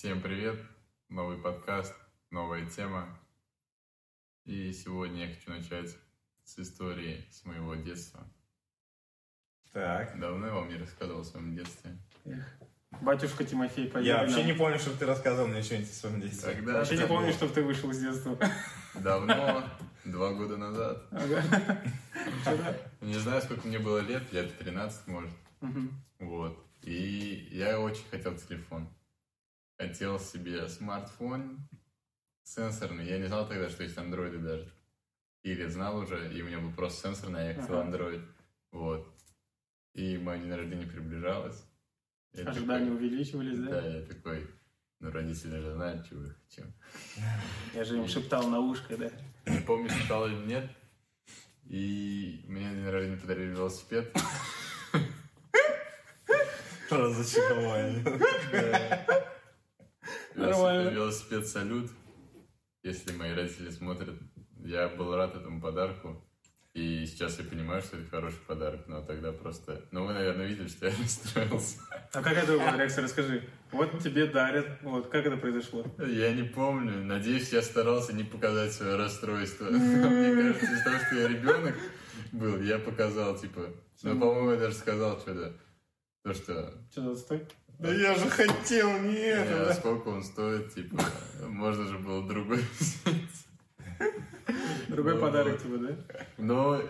Всем привет! Новый подкаст, новая тема. И сегодня я хочу начать с истории с моего детства. Так. Давно я вам не рассказывал о своем детстве. Батюшка Тимофей, поверь Я вообще нам. не помню, чтобы ты рассказывал мне что-нибудь о своем детстве. Тогда Вообще не помню, чтобы ты вышел из детства. Давно, два года назад. Не знаю, сколько мне было лет, лет 13, может. Вот. И я очень хотел телефон. Хотел себе смартфон сенсорный. Я не знал тогда, что есть андроиды даже. Или знал уже, и у меня был просто сенсорный, а я хотел Ага. андроид. Вот. И мое день рождения приближалось. Я Ожидания такой- увеличивались, Да, да? я такой, ну, родители же знают, чего я хочу. Я же им шептал на ушко, да? Не помню, читал или нет. И мне на день рождения подарили велосипед. Разочарование. Нормально. Велосипед, салют. Если мои родители смотрят, я был рад этому подарку. И сейчас я понимаю, что это хороший подарок, но тогда просто... Ну, вы, наверное, видели, что я расстроился. А как это была реакция? Расскажи. Вот тебе дарят. Вот, как это произошло? Я не помню. Надеюсь, я старался не показать свое расстройство. Мне кажется, из-за того, что я ребенок был, я показал, типа... Ну, по-моему, я даже сказал что-то. То, что... Что за стой? Да я же хотел не это. сколько он стоит, типа... Можно же было другой Другой Ну, подарок тебе, да? Но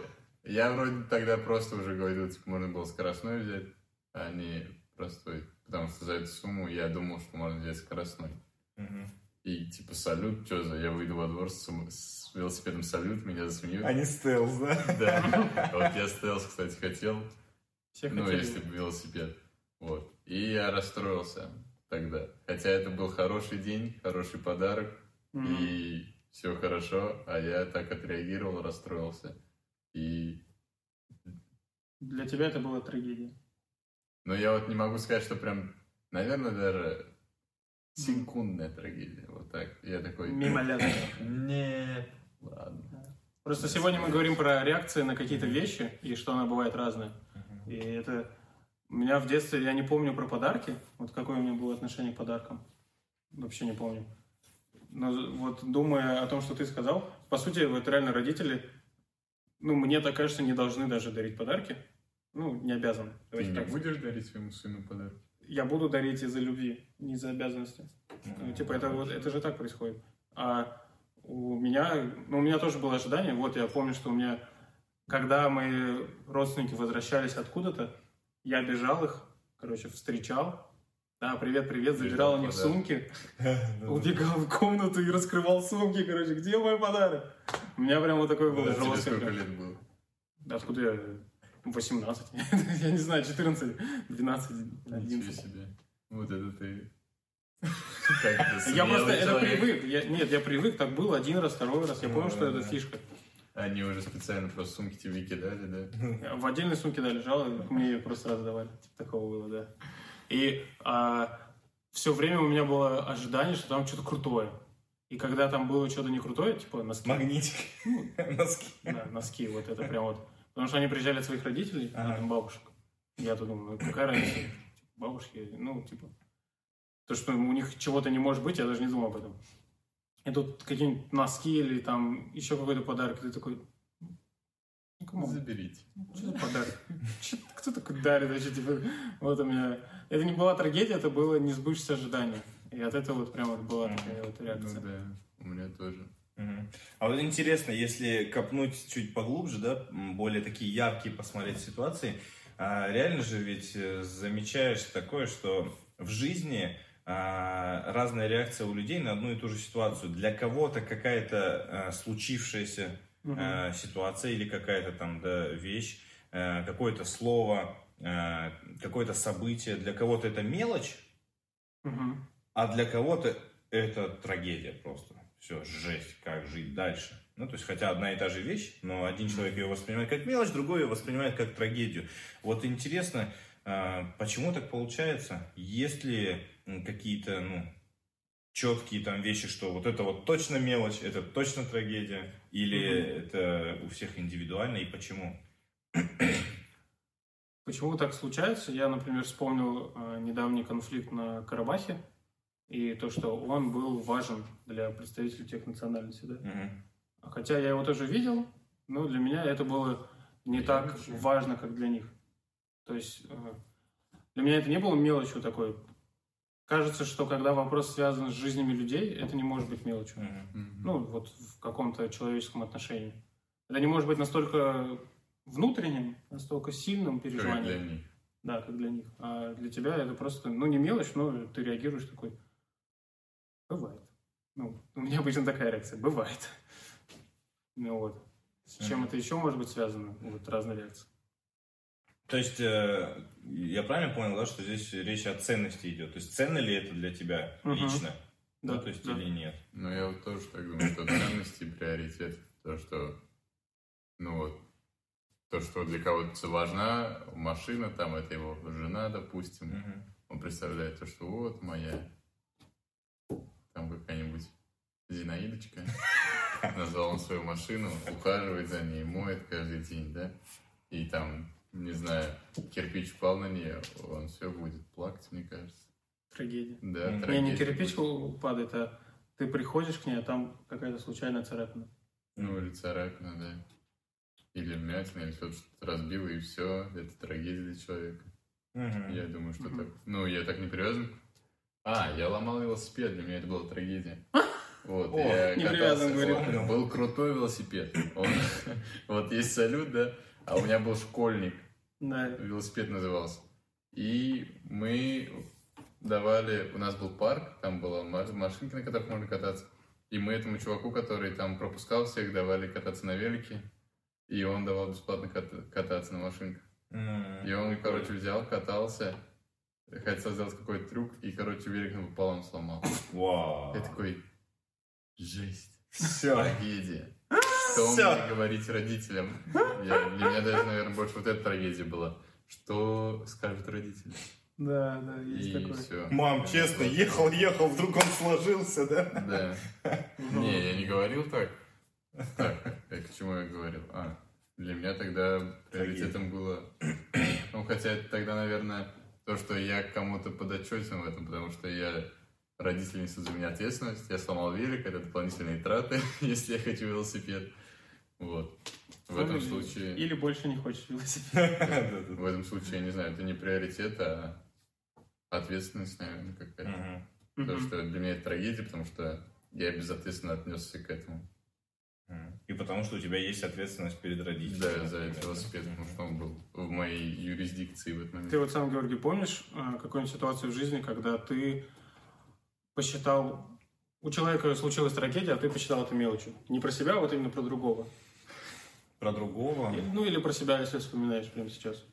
я вроде тогда просто уже говорил, типа, можно было скоростной взять, а не простой. Потому что за эту сумму я думал, что можно взять скоростной. И типа салют, что за, я выйду во двор с, с велосипедом салют, меня засмеют. А не стелс, да? Да. Вот я стелс, кстати, хотел. Все Ну, хотели. если бы велосипед. Вот. И я расстроился тогда. Хотя это был хороший день, хороший подарок. Мгм. И все хорошо, а я так отреагировал, расстроился. И... Для тебя это была трагедия. Но я вот не могу сказать, что прям, наверное, даже секундная трагедия. Вот так. Я такой... Мимолетно. Нет. Ладно. Просто сегодня мы говорим про реакции на какие-то вещи, и что она бывает разная. И это... У меня в детстве, я не помню про подарки, вот какое у меня было отношение к подаркам. Вообще не помню. Но вот думая о том, что ты сказал, по сути, вот реально родители, ну, мне так кажется, не должны даже дарить подарки. Ну, не обязаны. Ты Давайте не так. будешь дарить своему сыну подарок? Я буду дарить из-за любви, не из-за обязанности. Ну, типа, это, вот, это же так происходит. А у меня, ну, у меня тоже было ожидание. Вот я помню, что у меня, когда мои родственники возвращались откуда-то, я бежал их, короче, встречал. Да, привет, привет, забирал у них сумки, убегал в комнату и раскрывал сумки, короче, где мой подарок? У меня прям вот такой был жесткий. сколько лет было? Да Откуда я? 18. Я не знаю, 14, 12, Ничего 11. себе. Вот это ты... Я просто это привык. Я- нет, я привык, так было один раз, второй раз. Я понял, что это фишка. Они уже специально просто сумки тебе кидали, да? В отдельной сумке дали, лежала, мне ее просто раздавали. Типа такого было, да. И все время у меня было ожидание, что там что-то крутое. И когда там было что-то не крутое, типа носки, Магнитик. Носки. да, носки, вот это прям вот. Потому что они приезжали от своих родителей, Ага. там бабушек. Я-то думаю, ну какая разница? Типа, Бабушки, ну, типа, то, что у них чего-то не может быть, я даже не думал об этом. И тут какие-нибудь носки или там еще какой-то подарок, и ты такой, ну, кому? Заберите. Что за подарок? Кто такой дарит вообще? Типа, вот у меня... Это не была трагедия, это было несбывшееся ожидание. И от этого вот прям вот была такая вот Ну реакция. да, у меня тоже. А вот интересно, если копнуть чуть поглубже, да, более такие яркие посмотреть ситуации, а, реально же ведь э, замечаешь такое, что в жизни разная реакция у людей на одну и ту же ситуацию. Для кого-то какая-то а, случившаяся э, ситуация или какая-то там да, вещь, какое-то слово, какое-то событие. Для кого-то это мелочь, а для кого-то это трагедия просто. Все, жесть, как жить дальше. Ну, то есть, хотя одна и та же вещь, но один человек ее воспринимает как мелочь, другой ее воспринимает как трагедию. Вот интересно, почему так получается? Есть ли какие-то, ну, четкие там вещи, что вот это вот точно мелочь, это точно трагедия, или это у всех индивидуально, и почему? Почему так случается? Я, например, вспомнил э, недавний конфликт на Карабахе. и то, что он был важен для представителей тех национальностей, да. Мгм. Хотя я его тоже видел, но для меня это было не так важно, как для них. То есть э, для меня это не было мелочью такой. Кажется, что когда вопрос связан с жизнями людей, это не может быть мелочью. Мгм. Ну, вот в каком-то человеческом отношении. Это не может быть настолько внутренним, настолько сильным Как переживанием. для них. Да, как для них. А для тебя это просто, ну, не мелочь, но ты реагируешь такой. Бывает. Ну, у меня обычно такая реакция. Бывает. Ну вот. С чем это еще может быть связано? Вот разные реакции. То есть, э, я правильно понял, да, что здесь речь о ценности идет? То есть, ценно ли это для тебя Мгм. лично? Да, то есть, да. или нет? Ну, я вот тоже так думаю, что ценности и приоритет. То, что, ну вот, то, что для кого-то важна машина, там, это его жена, допустим. Мгм. Он представляет то, что вот моя, там какая-нибудь Зинаидочка. Назвал он свою машину, ухаживает за ней, моет каждый день, да? И там, не знаю, кирпич упал на нее, он все будет плакать, мне кажется. Трагедия. Да, Не, Не, трагедия не кирпич будет. падает, а ты приходишь к ней, а там какая-то случайная царапина. Ну, или царапина, да. Или вмятина, или что-то что-то разбило, и все. Это трагедия для человека. Мгм. Я думаю, что Мгм. так. Ну, я так не привязан. А, я ломал велосипед, для меня это была трагедия. Вот, О, я не катался, привязан, говорит. он был крутой велосипед. Он- вот есть салют, да, а у меня был школьник, Да. велосипед назывался. И мы давали, у нас был парк, там была ма- машинки, на которых можно кататься. И мы этому чуваку, который там пропускал всех, давали кататься на велике. И он давал бесплатно кат- кататься на машинках. М, И он, короче, взял, катался, хотел сделать какой-то трюк, и, короче, велик напополам сломал. Вау. Я такой, жесть, Все. трагедия. Что Всё. мне говорить родителям? Я, для меня даже, наверное, больше вот эта трагедия была. Что скажут родители? Да, да, есть И такое. все. Мам, честно, ехал, ехал, вдруг он сложился, да? Да. Ну, Не, я не говорил так. Так, э, к чему я говорил? А, для меня тогда приоритетом было... Ну, хотя это тогда, наверное, то, что я кому-то подотчетен в этом, потому что я родители несут за меня ответственность, я сломал велик, это дополнительные траты, если я хочу велосипед. Вот. В ну, этом или- случае... Или больше не хочешь велосипед. В этом случае, я не знаю, это не приоритет, а ответственность, наверное, какая-то. Потому что для меня это трагедия, потому что я безответственно отнесся к этому. И потому что у тебя есть ответственность перед родителями. Да, за этот велосипед, потому что он был в моей юрисдикции в этот момент. Ты вот сам, Георгий, помнишь э, какую-нибудь ситуацию в жизни, когда ты посчитал... У человека случилась трагедия, а ты посчитал это мелочью. Не про себя, а вот именно про другого. Про другого. И- Ну, или про себя, если вспоминаешь прямо сейчас.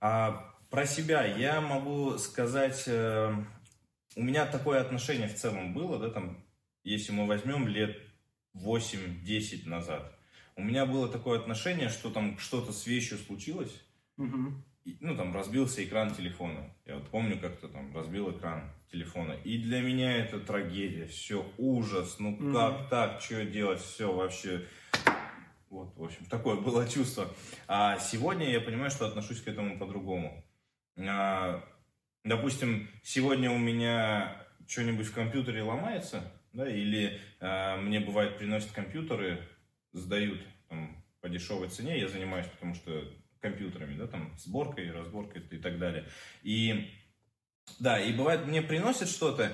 А про себя я могу сказать, э, у меня такое отношение в целом было, да, там, если мы возьмем лет 8-10 назад. У меня было такое отношение, что там что-то с вещью случилось, Мгм. и, ну, там, разбился экран телефона. Помню, как-то там разбил экран телефона. И для меня это трагедия, все, ужас, ну, Мгм. как так, что делать, все вообще... Вот, в общем, такое было чувство. А сегодня я понимаю, что отношусь к этому по-другому. А, допустим, сегодня у меня что-нибудь в компьютере ломается, да, или а, мне бывает приносят компьютеры, сдают там, по дешевой цене, я занимаюсь, потому что компьютерами, да, там, сборкой, разборкой и так далее. И, да, и бывает, мне приносят что-то,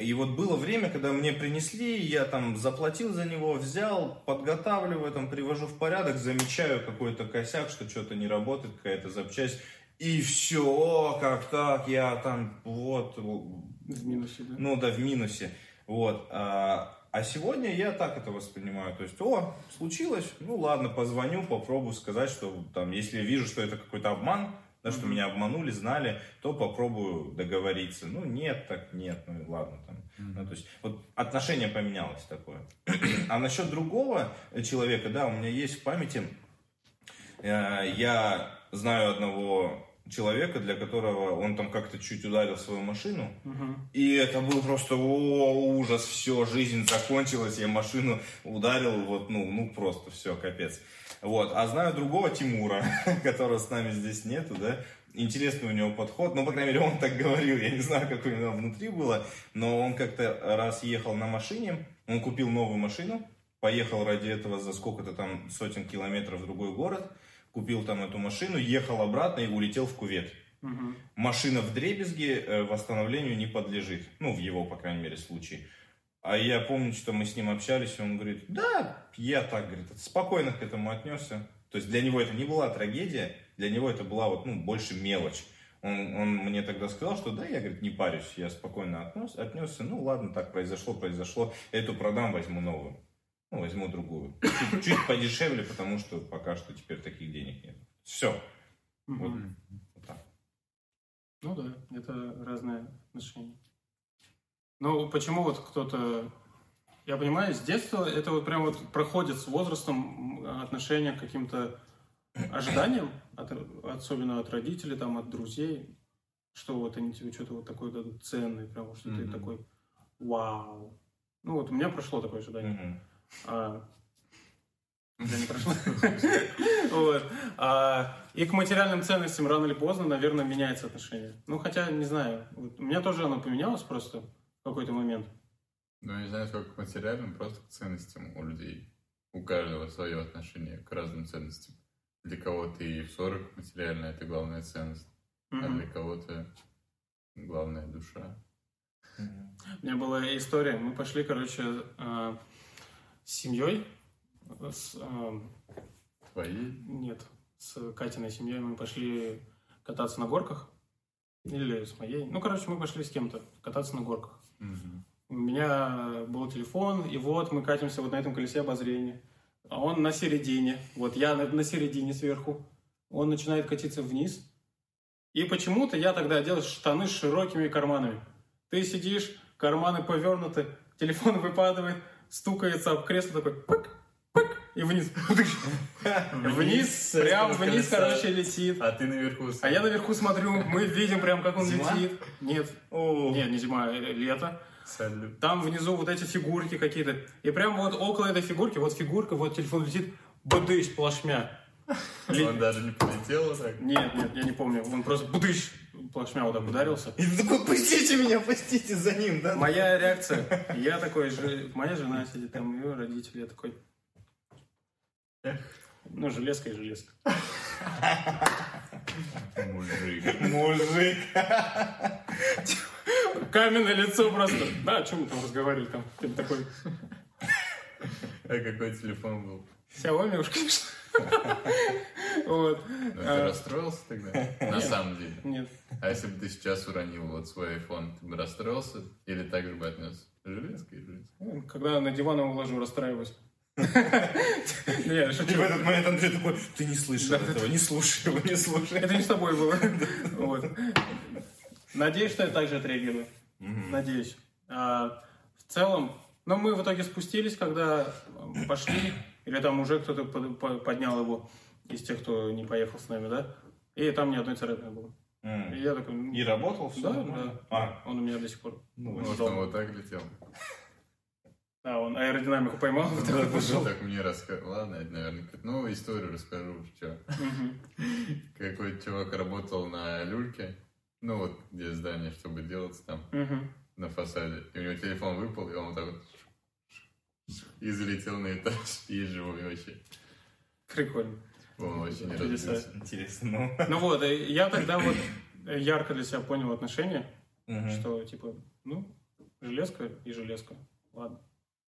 и вот было время, когда мне принесли, я там заплатил за него, взял, подготавливаю, там, привожу в порядок, замечаю какой-то косяк, что что-то не работает, какая-то запчасть, и все, о, как так, я там, вот, В минусе, да? ну да, в минусе. Вот. А, а сегодня я так это воспринимаю. То есть, о, случилось, ну ладно, позвоню, попробую сказать, что там, если я вижу, что это какой-то обман, да, что Мгм. меня обманули, знали, то попробую договориться. Ну, нет, так нет, ну и ладно там. Ну, то есть, вот отношение поменялось такое. А насчет другого человека, да, у меня есть в памяти, э, я знаю одного человека, для которого он там как-то чуть ударил свою машину, Мгм. и это был просто о, ужас, все, жизнь закончилась, я машину ударил, вот, ну, ну просто все, капец. Вот, а знаю другого Тимура, которого с нами здесь нету, да, интересный у него подход. Ну, по крайней мере, он так говорил. Я не знаю, как у него внутри было. Но он как-то раз ехал на машине. Он купил новую машину. Поехал ради этого за сколько-то там сотен километров в другой город. Купил там эту машину, ехал обратно и улетел в кувет. Мгм. Машина в дребезге э, восстановлению не подлежит. Ну, в его, по крайней мере, случае. А я помню, что мы с ним общались, и он говорит, да, я так, говорит, спокойно к этому отнесся. То есть для него это не была трагедия, для него это была вот, ну, больше мелочь. Он, он мне тогда сказал, что да, я, говорит, не парюсь, я спокойно отнес, отнесся. Ну, ладно, так произошло, произошло. Эту продам, возьму новую. Ну, возьму другую. Чуть, чуть подешевле, потому что пока что теперь таких денег нет. Все. Вот, вот так. Ну да, это разные отношения. Ну, почему вот кто-то... Я понимаю, с детства это вот прям вот проходит с возрастом отношение к каким-то ожиданиям, от- особенно от родителей, там, от друзей, что вот они тебе что-то вот такое дадут ценное, прям, что ты Мгм. такой, вау. Ну вот у меня прошло такое ожидание. Мгм. А, тебя не прошло? Вот. А, И к материальным ценностям рано или поздно, наверное, меняется отношение. Ну, хотя, не знаю. Вот У меня тоже оно поменялось просто в какой-то момент. Ну, я не знаю, сколько к материальным, просто к ценностям у людей. У каждого свое отношение к разным ценностям. Для кого-то и в 40 материальное это главная ценность, а для кого-то главная душа. У меня была история. Мы пошли, короче, а, с семьей. С, а, Твои? нет, с Катиной семьей мы пошли кататься на горках. Или с моей. Ну, короче, мы пошли с кем-то кататься на горках. Мгм. У меня был телефон, и вот мы катимся вот на этом колесе обозрения. А он на середине. Вот я на, на середине сверху. Он начинает катиться вниз. И почему-то я тогда одел штаны с широкими карманами. Ты сидишь, карманы повернуты, телефон выпадает, стукается об кресло такой пык, пык, и вниз. Вниз, прям вниз, короче, летит. А ты наверху. А я наверху смотрю, мы видим прям, как он летит. Нет, нет, не зима, э, лето. Салют. Там внизу вот эти фигурки какие-то. И прям вот около этой фигурки, вот фигурка, вот телефон летит, бдыщ, плашмя. Ли- Он даже не полетел так. Нет, нет, я не помню. Он просто бдыщ, плашмя вот так ударился. И ты такой, пустите меня, пустите за ним, да? Моя реакция. Я такой, же- моя жена сидит там, ее родители, я такой. Ну, железка и железка. Мужик. Мужик. Каменное лицо просто. Да, о чем мы там разговаривали там? Ты такой, А какой телефон был? Xiaomi уж, конечно. Вот. Ну, ты А. расстроился тогда? На самом деле. Нет. А если бы ты сейчас уронил вот свой iPhone, ты бы расстроился? Или так же бы отнес? Железка и железка. Когда на диван его ложу, расстраиваюсь. Не, И в шучу. этот момент Андрей такой, ты не слышал этого, не слушай его, не слушай. Это не с тобой было. Надеюсь, что я также отреагирую. Надеюсь. А, в целом, ну, мы в итоге спустились, когда пошли, или там уже кто-то под- по- поднял его из тех, кто не поехал с нами, да? И там ни одной царапины было. И М. я такой... ну, И работал все? Да, да. А, Он у меня до сих пор. ну, Может, он вот так летел? Да, он аэродинамику поймал, вот Ну, пошел. так мне рассказал. Ладно, это, наверное, ну, историю расскажу, что. Какой чувак работал на люльке, ну, вот, где здание, чтобы делать там, на фасаде. И у него телефон выпал, и он вот так вот и залетел на этаж. И живой вообще. Прикольно. Он вообще не Чудеса. разбился. интересно, ну. Вот, и я тогда вот ярко для себя понял отношения, Мгм. что типа, ну, железка и железка. Ладно,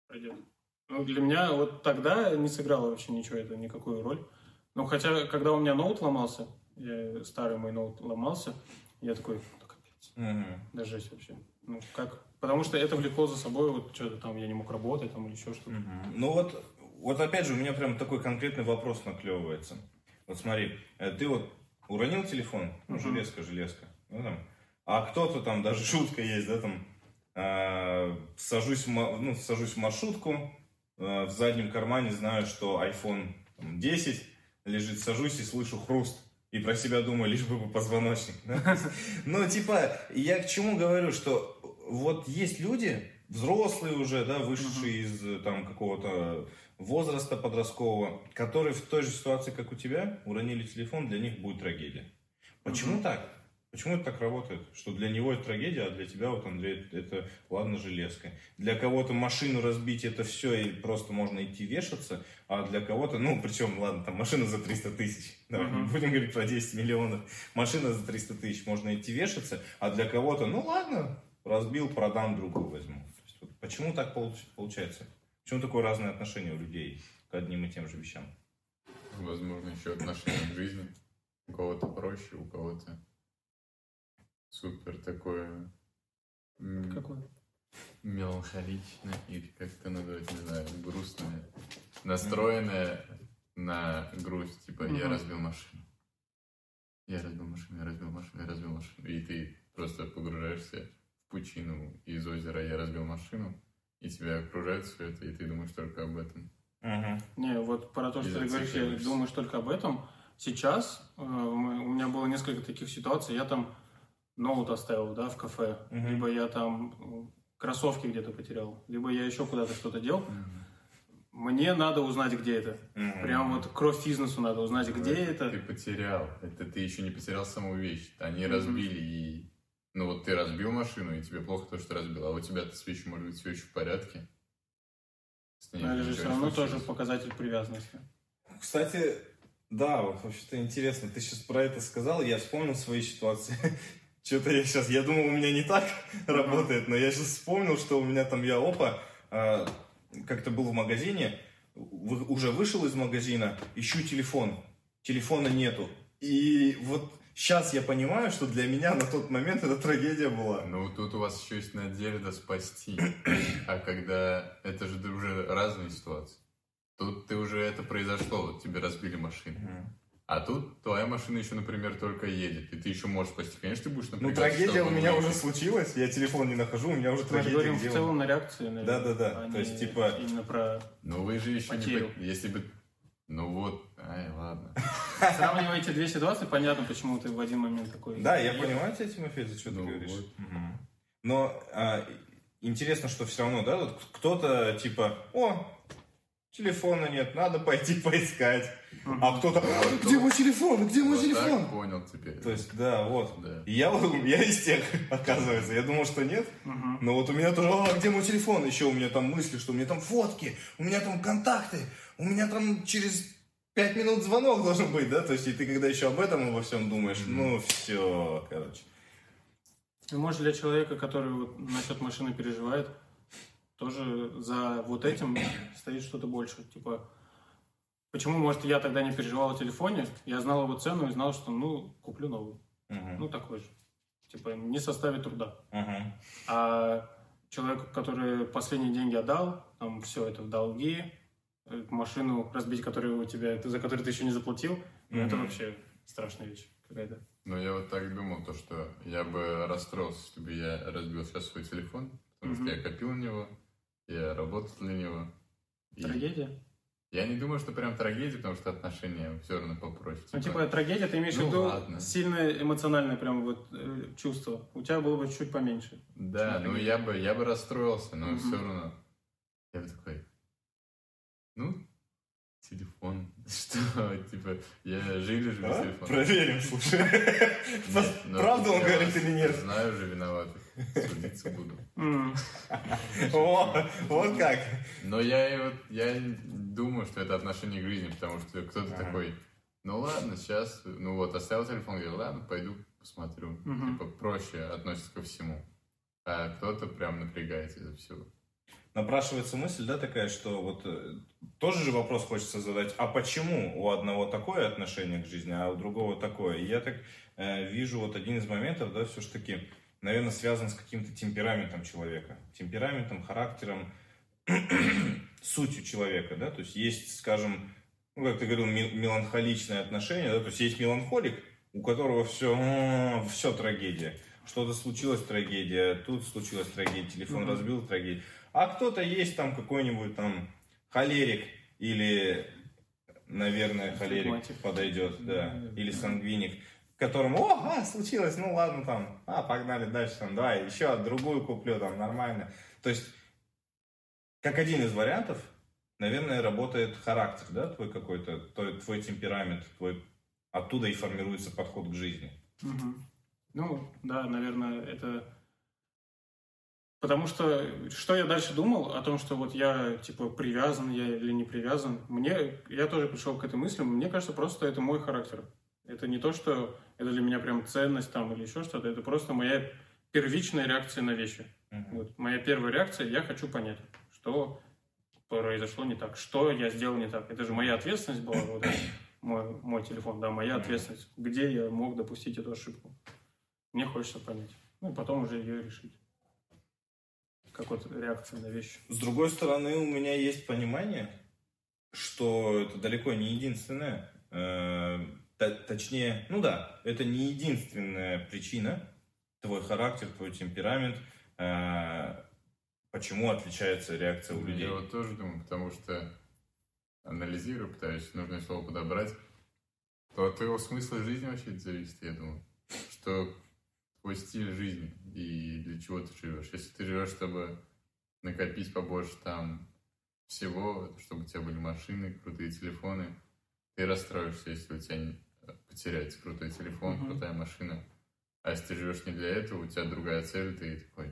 пройдет. Ну, для меня вот тогда не сыграло вообще ничего это, никакую роль. Ну, хотя, когда у меня ноут ломался, я- старый мой ноут ломался, я такой, да капец, Мгм. да жесть вообще. Ну, как? Потому что это влекло за собой, вот что-то там, я не мог работать там или еще что-то. Мгм. Ну вот, вот опять же, у меня прям такой конкретный вопрос наклевывается. Вот смотри, э, ты вот уронил телефон, ну, железка, железка, ну, там, а кто-то там, даже шутка есть, да, там, э, сажусь, в, ну, сажусь в маршрутку, э, в заднем кармане знаю, что iPhone там, 10 лежит, сажусь и слышу хруст. И про себя думаю, лишь бы по позвоночник. Ну, типа, я к чему говорю, что вот есть люди, взрослые уже, да, вышедшие из э, там какого-то возраста подросткового, которые в той же ситуации, как у тебя, уронили телефон, для них будет трагедия. Почему Мгм. так? Почему это так работает? Что для него это трагедия, а для тебя, вот, Андрей, это ладно железка. Для кого-то машину разбить это все, и просто можно идти вешаться, а для кого-то, ну, причем, ладно, там машина за 300 тысяч, давай, Мгм. не будем говорить про 10 миллионов, машина за 300 тысяч, можно идти вешаться, а для кого-то, ну, ладно, разбил, продам, другую возьму. То есть, вот почему так получ- получается? Почему такое разное отношение у людей к одним и тем же вещам? Возможно, еще отношение к жизни. У кого-то проще, у кого-то супер такое м, Какой? меланхоличное или как это назвать, не знаю, грустное, настроенное на грусть, типа я Мгм. разбил машину. Я разбил машину, я разбил машину, я разбил машину. И ты просто погружаешься в пучину из озера «Я разбил машину», и тебя окружает все это, и ты думаешь только об этом. Угу. Не, вот про то, И что ты говоришь, я думаешь только об этом. Сейчас э, мы- у меня было несколько таких ситуаций. Я там ноут оставил, да, в кафе. Мгм. Либо я там э, кроссовки где-то потерял. Либо я еще куда-то что-то делал. Мне надо узнать, где это. Прям вот кровь физнесу надо узнать, где Ты это. потерял. Это ты еще не потерял саму вещь. Они Мгм. разбили и... Ну вот ты разбил машину, и тебе плохо то, что разбил. А у тебя-то с вещью может быть все еще в порядке. Но это же все равно тоже показатель привязанности. Кстати, да, вот вообще-то интересно. Ты сейчас про это сказал, я вспомнил свои ситуации. Что-то я сейчас, я думал, у меня не так работает, но я сейчас вспомнил, что у меня там, я, опа, а, как-то был в магазине, уже вышел из магазина, ищу телефон, телефона нету. И вот сейчас я понимаю, что для меня на тот момент это трагедия была. Ну, тут у вас еще есть надежда спасти. А когда... Это же уже разные ситуации. Тут ты уже это произошло, вот тебе разбили машину. А тут твоя машина еще, например, только едет, и ты еще можешь спасти. Конечно, ты будешь Ну, напрягаться, трагедия у меня уже случилась, я телефон не нахожу, у меня уже Мы трагедия. говорим где в целом на реакции, наверное. Да-да-да, а то есть, типа- Именно про... Ну, вы же еще Потерю. не... Если бы... Ну вот, ай, ладно. Сравнивая эти две ситуации, понятно, почему ты в один момент такой... Да, я понимаю тебя, Тимофей, за что ты Ну говоришь. Но а, интересно, что все равно, да, вот кто-то типа, о, телефона нет, надо пойти поискать. А кто-то, Вот где мой телефон, где мой телефон? понял теперь. То есть, да, вот. И я, я из тех, оказывается. Я думал, что нет. Но вот у меня тоже, а, где мой телефон? Еще у меня там мысли, что у меня там фотки, у меня там контакты, у меня там через пять минут звонок должен быть, да? То есть, и ты когда еще об этом обо всем думаешь, Мгм. ну, все, короче. И может для человека, который вот насчет машины переживает, тоже за вот этим стоит что-то больше. Типа, почему, может, я тогда не переживал о телефоне, я знал его цену и знал, что, ну, куплю новый. Мгм. Ну, такой же. Типа, не составит труда. Мгм. А человек, который последние деньги отдал, там все это в долги, машину разбить, которую у тебя, за которую ты еще не заплатил, ну, это вообще страшная вещь какая-то. Но я вот так думал, то, что я бы расстроился, если бы я разбил сейчас свой телефон, потому Мгм. что я копил на него, я работал для него. И Трагедия? Я не думаю, что прям трагедия, потому что отношения все равно попроще. Ну, типа, трагедия, ты имеешь в ну, виду ладно. сильное эмоциональное прям вот э, чувство. У тебя было бы чуть поменьше. Да, ну я бы, я бы расстроился, но Мгм. все равно. Я бы такой, ну, телефон, что, типа, я жили же без А? телефона. Проверим, слушай. Нет, ну, Правду он говорит или нет? Знаю же виноватых, судиться буду. Вот как. Но я, и вот, я думаю, что это отношение к жизни, потому что кто-то такой, ну ладно, сейчас, ну вот, оставил телефон, говорю, ладно, пойду посмотрю. Типа, проще относится ко всему. А кто-то прям напрягается из-за всего. Напрашивается мысль, да, такая, что вот э, тоже же вопрос хочется задать, а почему у одного такое отношение к жизни, а у другого такое? И я так э, вижу вот один из моментов, да, все-таки, наверное, связан с каким-то темпераментом человека. Темпераментом, характером, сутью человека, да, то есть есть, скажем, ну, как ты говорил, меланхоличное отношение, да, то есть есть меланхолик, у которого все, все трагедия. Что-то случилось, трагедия, тут случилась трагедия, телефон разбил, трагедия. А кто-то есть там какой-нибудь там холерик или, наверное, холерик подойдет, да, или сангвиник, которому, о, а, случилось, ну ладно там, а, погнали дальше, там, давай, еще другую куплю, там, нормально. То есть, как один из вариантов, наверное, работает характер, да, твой какой-то, твой, твой темперамент, твой, оттуда и формируется подход к жизни. Мгм. Ну, да, наверное, это... Потому что, что я дальше думал о том, что вот я, типа, привязан я или не привязан, мне, я тоже пришел к этой мысли, мне кажется, просто это мой характер. Это не то, что это для меня прям ценность там или еще что-то, это просто моя первичная реакция на вещи. Мгм. Вот моя первая реакция, я хочу понять, что произошло не так, что я сделал не так. Это же моя ответственность была, вот мой, мой телефон, да, моя ответственность. Где я мог допустить эту ошибку? Мне хочется понять. Ну, и потом уже ее решить. Как вот реакция на вещи. С другой стороны, у меня есть понимание, что это далеко не единственное. э, точнее, ну да, это не единственная причина, твой характер, твой темперамент, э, почему отличается реакция у людей. Я вот тоже думаю, потому что анализирую, пытаюсь нужное слово подобрать, то от твоего смысла жизни вообще зависит, я думаю. Что твой стиль жизни и для чего ты живешь. Если ты живешь, чтобы накопить побольше там всего, чтобы у тебя были машины, крутые телефоны, ты расстроишься, если у тебя не- потеряется крутой телефон, Мгм. крутая машина. А если ты живешь не для этого, у тебя другая цель, ты такой,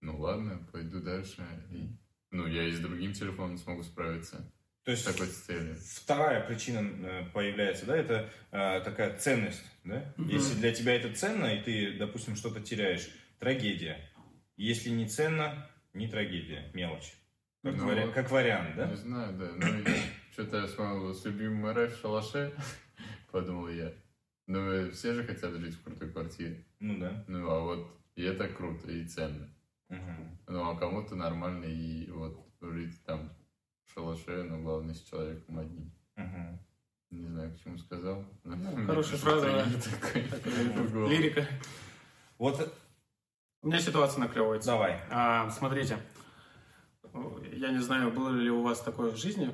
ну ладно, пойду дальше. И, ну, я и с другим телефоном смогу справиться. То есть такой целью. вторая причина э, появляется, да, это э, такая ценность, да? Мгм. Если для тебя это ценно, и ты, допустим, что-то теряешь, трагедия. Если не ценно, не трагедия, мелочь. Как, Ну, вари- как вариант, да? Не знаю, да. Ну, что-то я смотрел с любимым РФ в шалаше, подумал я. Ну, э, все же хотят жить в крутой квартире. Ну да. Ну, а вот и это круто, и ценно. Мгм. Ну, а кому-то нормально и вот жить там шалаше, но главное с человеком одним. Мгм. Не знаю, к чему сказал. Ну, хорошая фраза. Лирика. Вот У меня ситуация наклевывается. давай. А, смотрите, я не знаю, было ли у вас такое в жизни,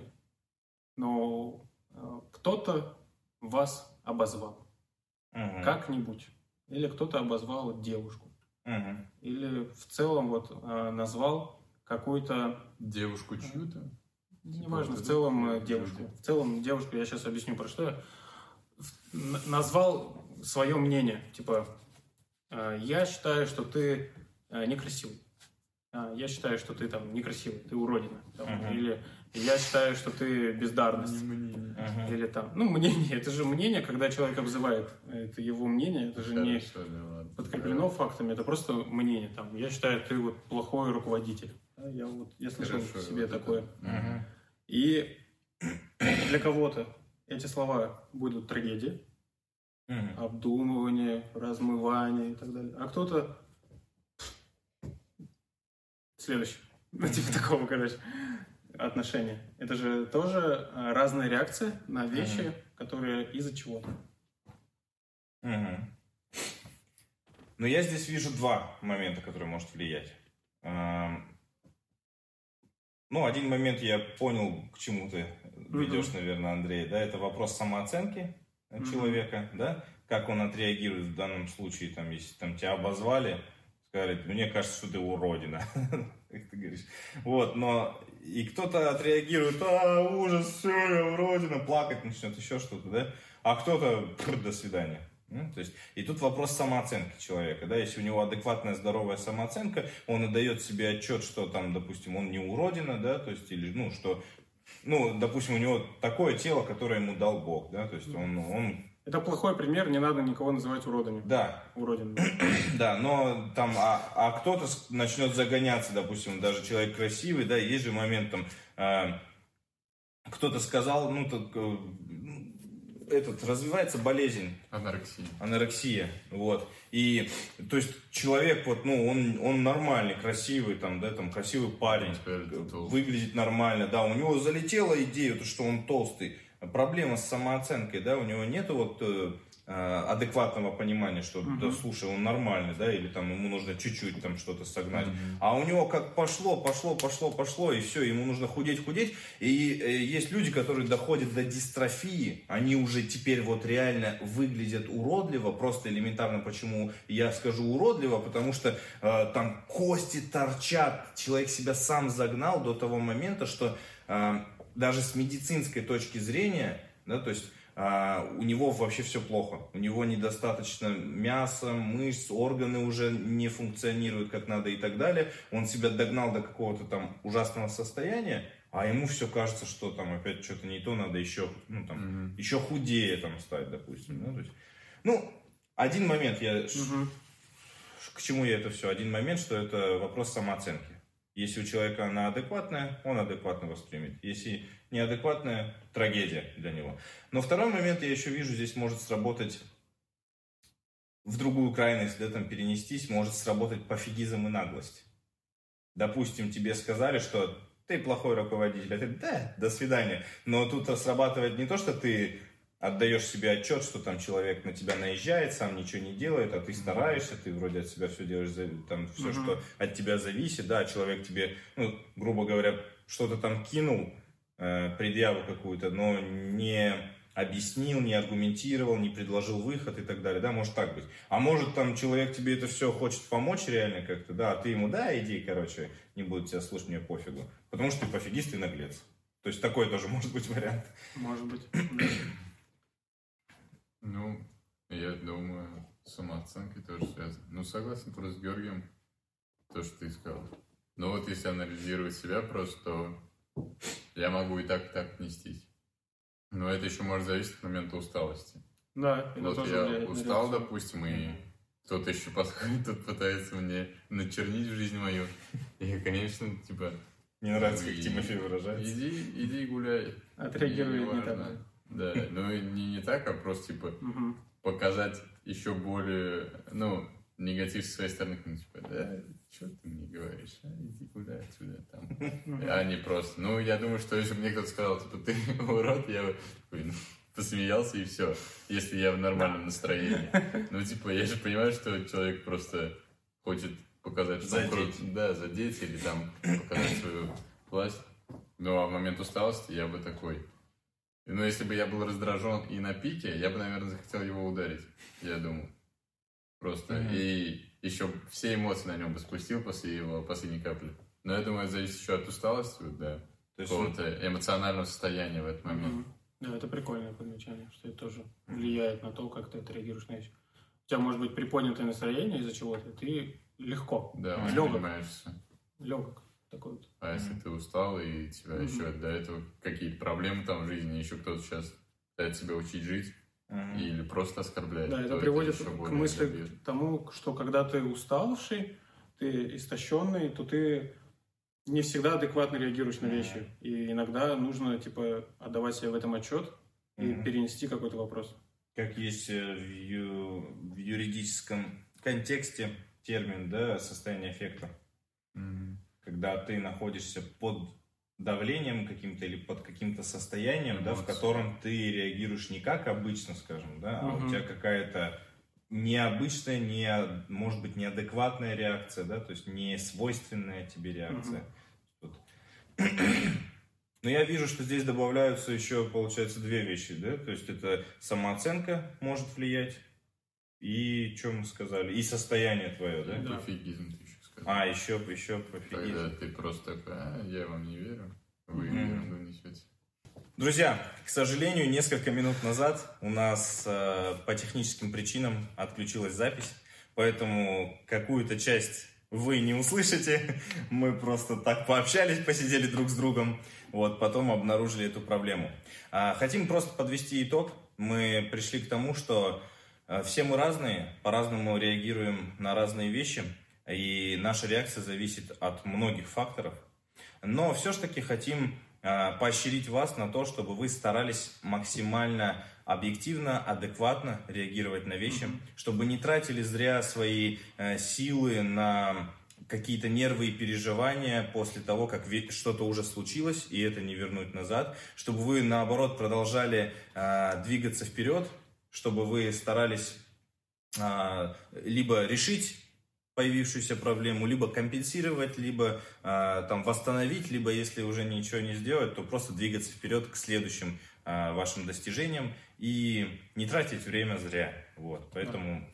но э, кто-то вас обозвал Мгм. как-нибудь. Или кто-то обозвал девушку. Мгм. Или в целом вот э, назвал какую-то, Девушку чью-то? Неважно, в целом э, девушку. В целом девушку, я сейчас объясню про что я. Назвал свое мнение, типа, э, я считаю, что ты э, некрасивый. А, Я считаю, что ты там некрасивый, ты уродина. Там, Мгм. Или я считаю, что ты бездарность. Мгм. Или там, ну, мнение, это же мнение, когда человек обзывает, это его мнение, это же не да подкреплено фактами, это просто мнение. Там, я считаю, ты вот плохой руководитель. Да, Я вот, я слышал Хорошо, себе вот это. такое. И для кого-то эти слова будут трагедией, Мгм. обдумывание, размывание и так далее. А кто-то следующий. Ну, типа такого, короче, отношения. Это же тоже а, разная реакция на вещи, которые из-за чего-то. Мгм. Но я здесь вижу два момента, которые может влиять. Ну, один момент я понял, к чему ты ведешь, наверное, Андрей, да, это вопрос самооценки Мгм. человека, да, как он отреагирует в данном случае, там, если там тебя обозвали, сказали, мне кажется, что ты уродина, как ты говоришь. Вот, но и кто-то отреагирует, а, ужас, все, я уродина, плакать начнет, еще что-то, да, а кто-то, «Пф, до свидания. Ну, то есть, и тут вопрос самооценки человека, да, если у него адекватная, здоровая самооценка, он и дает себе отчет, что там, допустим, он не уродина, да, то есть, или, ну, что, ну, допустим, у него такое тело, которое ему дал Бог, да, то есть, он, он, Это плохой пример, не надо никого называть уродами. да, Уродин. да, но там, а, а кто-то начнет загоняться, допустим, даже человек красивый, да, есть же момент там, а, кто-то сказал, ну, так, э, этот, развивается болезнь, Анорексия. анорексия, вот, и, то есть, человек, вот, ну, он, он нормальный, красивый, там, да, там, красивый парень, толстый. выглядит нормально, да, у него залетела идея, то, что он толстый, проблема с самооценкой, да, у него нету вот э, э, адекватного понимания, что, да, Мгм. слушай, он нормальный, да, или там ему нужно чуть-чуть там что-то согнать, Мгм. а у него как пошло, пошло, пошло, пошло, и все, ему нужно худеть, худеть. И э, есть люди, которые доходят до дистрофии, они уже теперь вот реально выглядят уродливо, просто элементарно, почему я скажу уродливо, потому что э, там кости торчат, человек себя сам загнал до того момента, что э, даже с медицинской точки зрения, да, то есть а, у него вообще все плохо. У него недостаточно мяса, мышц, органы уже не функционируют как надо и так далее. Он себя догнал до какого-то там ужасного состояния, а ему все кажется, что там опять что-то не то, надо еще, ну, там, Мгм. еще худее там стать, допустим. да, то есть, ну, один момент я... Мгм. К чему я это все? Один момент, что это вопрос самооценки. Если у человека она адекватная, он адекватно воспримет. Если неадекватная, трагедия для него. Но второй момент я еще вижу, здесь может сработать в другую крайность, да, там перенестись, может сработать пофигизм и наглость. Допустим, тебе сказали, что ты плохой руководитель, а ты, да, до свидания. Но тут срабатывает не то, что ты отдаешь себе отчет, что там человек на тебя наезжает, сам ничего не делает, а ты стараешься, ты вроде от себя все делаешь, там все, Мгм. что от тебя зависит, да, человек тебе, ну, грубо говоря, что-то там кинул, э, предъяву какую-то, но не объяснил, не аргументировал, не предложил выход и так далее, да, может так быть. А может там человек тебе это все хочет помочь реально как-то, да, а ты ему, да, иди, короче, не буду тебя слушать, мне пофигу. Потому что ты пофигист и наглец. То есть такой тоже может быть вариант. Может быть. Ну, я думаю, с самооценкой тоже связано. Ну, согласен просто с Георгием, то, что ты сказал. Но вот если анализировать себя просто, то я могу и так, и так нестись. Но это еще может зависеть от момента усталости. Да, это Вот тоже я влияет устал, реакцию. допустим, и кто-то еще подходит, тут пытается мне начернить жизнь мою. И, конечно, типа, Мне нравится, как Тимофей выражается. иди, иди гуляй. Отреагирует не так. Да, ну не, не так, а просто, типа, показать еще более, ну, негатив со своей стороны, ну, типа, да, что ты мне говоришь, а, иди гуляй отсюда, там. Мгм. А не просто. Ну, я думаю, что если бы мне кто-то сказал, типа, ты урод, я бы ну, посмеялся и все, если я в нормальном настроении. Ну, типа, я же понимаю, что человек просто хочет показать, что он Задеть. крут. Да, задеть или там показать свою власть. Ну, а в момент усталости я бы такой... Ну, если бы я был раздражен и на пике, я бы, наверное, захотел его ударить, я думаю. Просто. Мгм. И еще все эмоции на нем бы спустил после его последней капли. Но я думаю, это зависит еще от усталости, вот, да, какого-то эмоционального состояния в этот момент. Мгм. Да, это прикольное подмечание, что это тоже влияет на то, как ты отреагируешь на вещи. У тебя может быть приподнятое настроение из-за чего-то, ты легко, Да, воспринимаешься. легок такой вот. А если ты устал, и тебя еще до этого какие-то проблемы там в жизни, еще кто-то сейчас пытается тебя учить жить, или просто оскорбляет. Да, то это приводит к мысли к тому, что когда ты уставший, ты истощенный, то ты не всегда адекватно реагируешь на вещи. И иногда нужно, типа, отдавать себе в этом отчет и перенести какой-то вопрос. Как есть э, в, ю- в юридическом контексте термин, да, состояние эффекта. Мгм. Когда ты находишься под давлением каким-то или под каким-то состоянием, да, в котором ты реагируешь не как обычно, скажем, да, а у тебя какая-то необычная, не, может быть, неадекватная реакция, да, то есть не свойственная тебе реакция. Вот. Но я вижу, что здесь добавляются еще, получается, две вещи, да, то есть это самооценка может влиять, и, что мы сказали, и состояние твое, да? Да. Пофигизм ты еще. А, еще, еще пофигизм. Когда ты просто такой, а, я вам не верю, вы Мгм. ерунду несете. Друзья, к сожалению, несколько минут назад у нас э, по техническим причинам отключилась запись, поэтому какую-то часть вы не услышите. Мы просто так пообщались, посидели друг с другом, вот, потом обнаружили эту проблему. А, Хотим просто подвести итог. Мы пришли к тому, что э, все мы разные, по-разному реагируем на разные вещи, и наша реакция зависит от многих факторов. Но все-таки хотим э, поощрить вас на то, чтобы вы старались максимально объективно, адекватно реагировать на вещи, чтобы не тратили зря свои э, силы на какие-то нервы и переживания после того, как что-то уже случилось, и это не вернуть назад, чтобы вы, наоборот, продолжали э, двигаться вперед, чтобы вы старались а, либо решить появившуюся проблему, либо компенсировать, либо а, там восстановить, либо если уже ничего не сделать, то просто двигаться вперед к следующим а, вашим достижениям и не тратить время зря. Вот, поэтому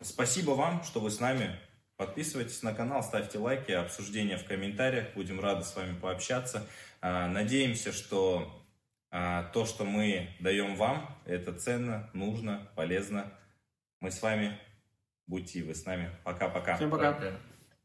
спасибо вам, что вы с нами. Подписывайтесь на канал, ставьте лайки, обсуждения в комментариях. Будем рады с вами пообщаться. А, Надеемся, что А то, что мы даем вам, это ценно, нужно, полезно. Мы с вами. Будьте вы с нами. Пока-пока. Всем пока. Пока.